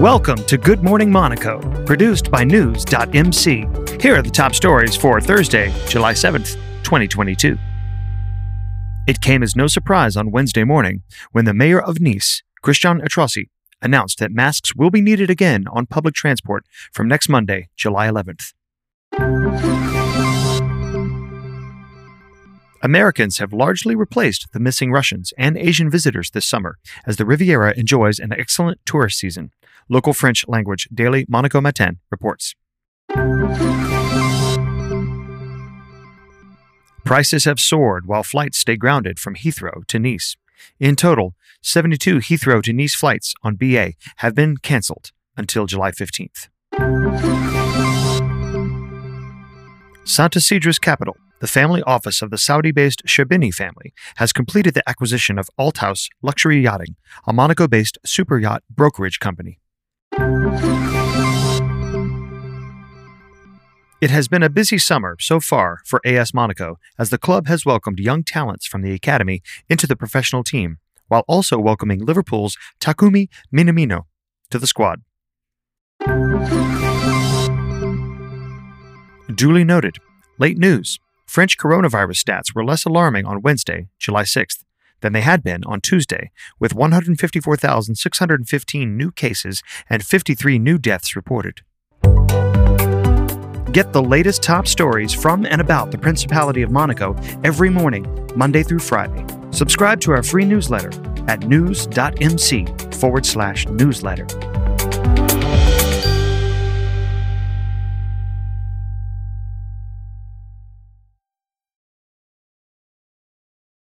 Welcome to Good Morning Monaco, produced by News.mc. Here are the top stories for Thursday, July 7th, 2022. It came as no surprise on Wednesday morning when the mayor of Nice, Christian Estrosi, announced that masks will be needed again on public transport from next Monday, July 11th. Americans have largely replaced the missing Russians and Asian visitors this summer as the Riviera enjoys an excellent tourist season. Local French language daily Monaco Matin reports. Prices have soared while flights stay grounded from Heathrow to Nice. In total, 72 Heathrow to Nice flights on BA have been cancelled until July 15th. Santa Sidra's capital the family office of the Saudi based Sherbini family has completed the acquisition of Althaus Luxury Yachting, a Monaco based super yacht brokerage company. It has been a busy summer so far for AS Monaco as the club has welcomed young talents from the academy into the professional team, while also welcoming Liverpool's Takumi Minamino to the squad. Duly noted. Late news. French coronavirus stats were less alarming on Wednesday, July 6th, than they had been on Tuesday, with 154,615 new cases and 53 new deaths reported. Get the latest top stories from and about the Principality of Monaco every morning, Monday through Friday. Subscribe to our free newsletter at news.mc forward slash newsletter.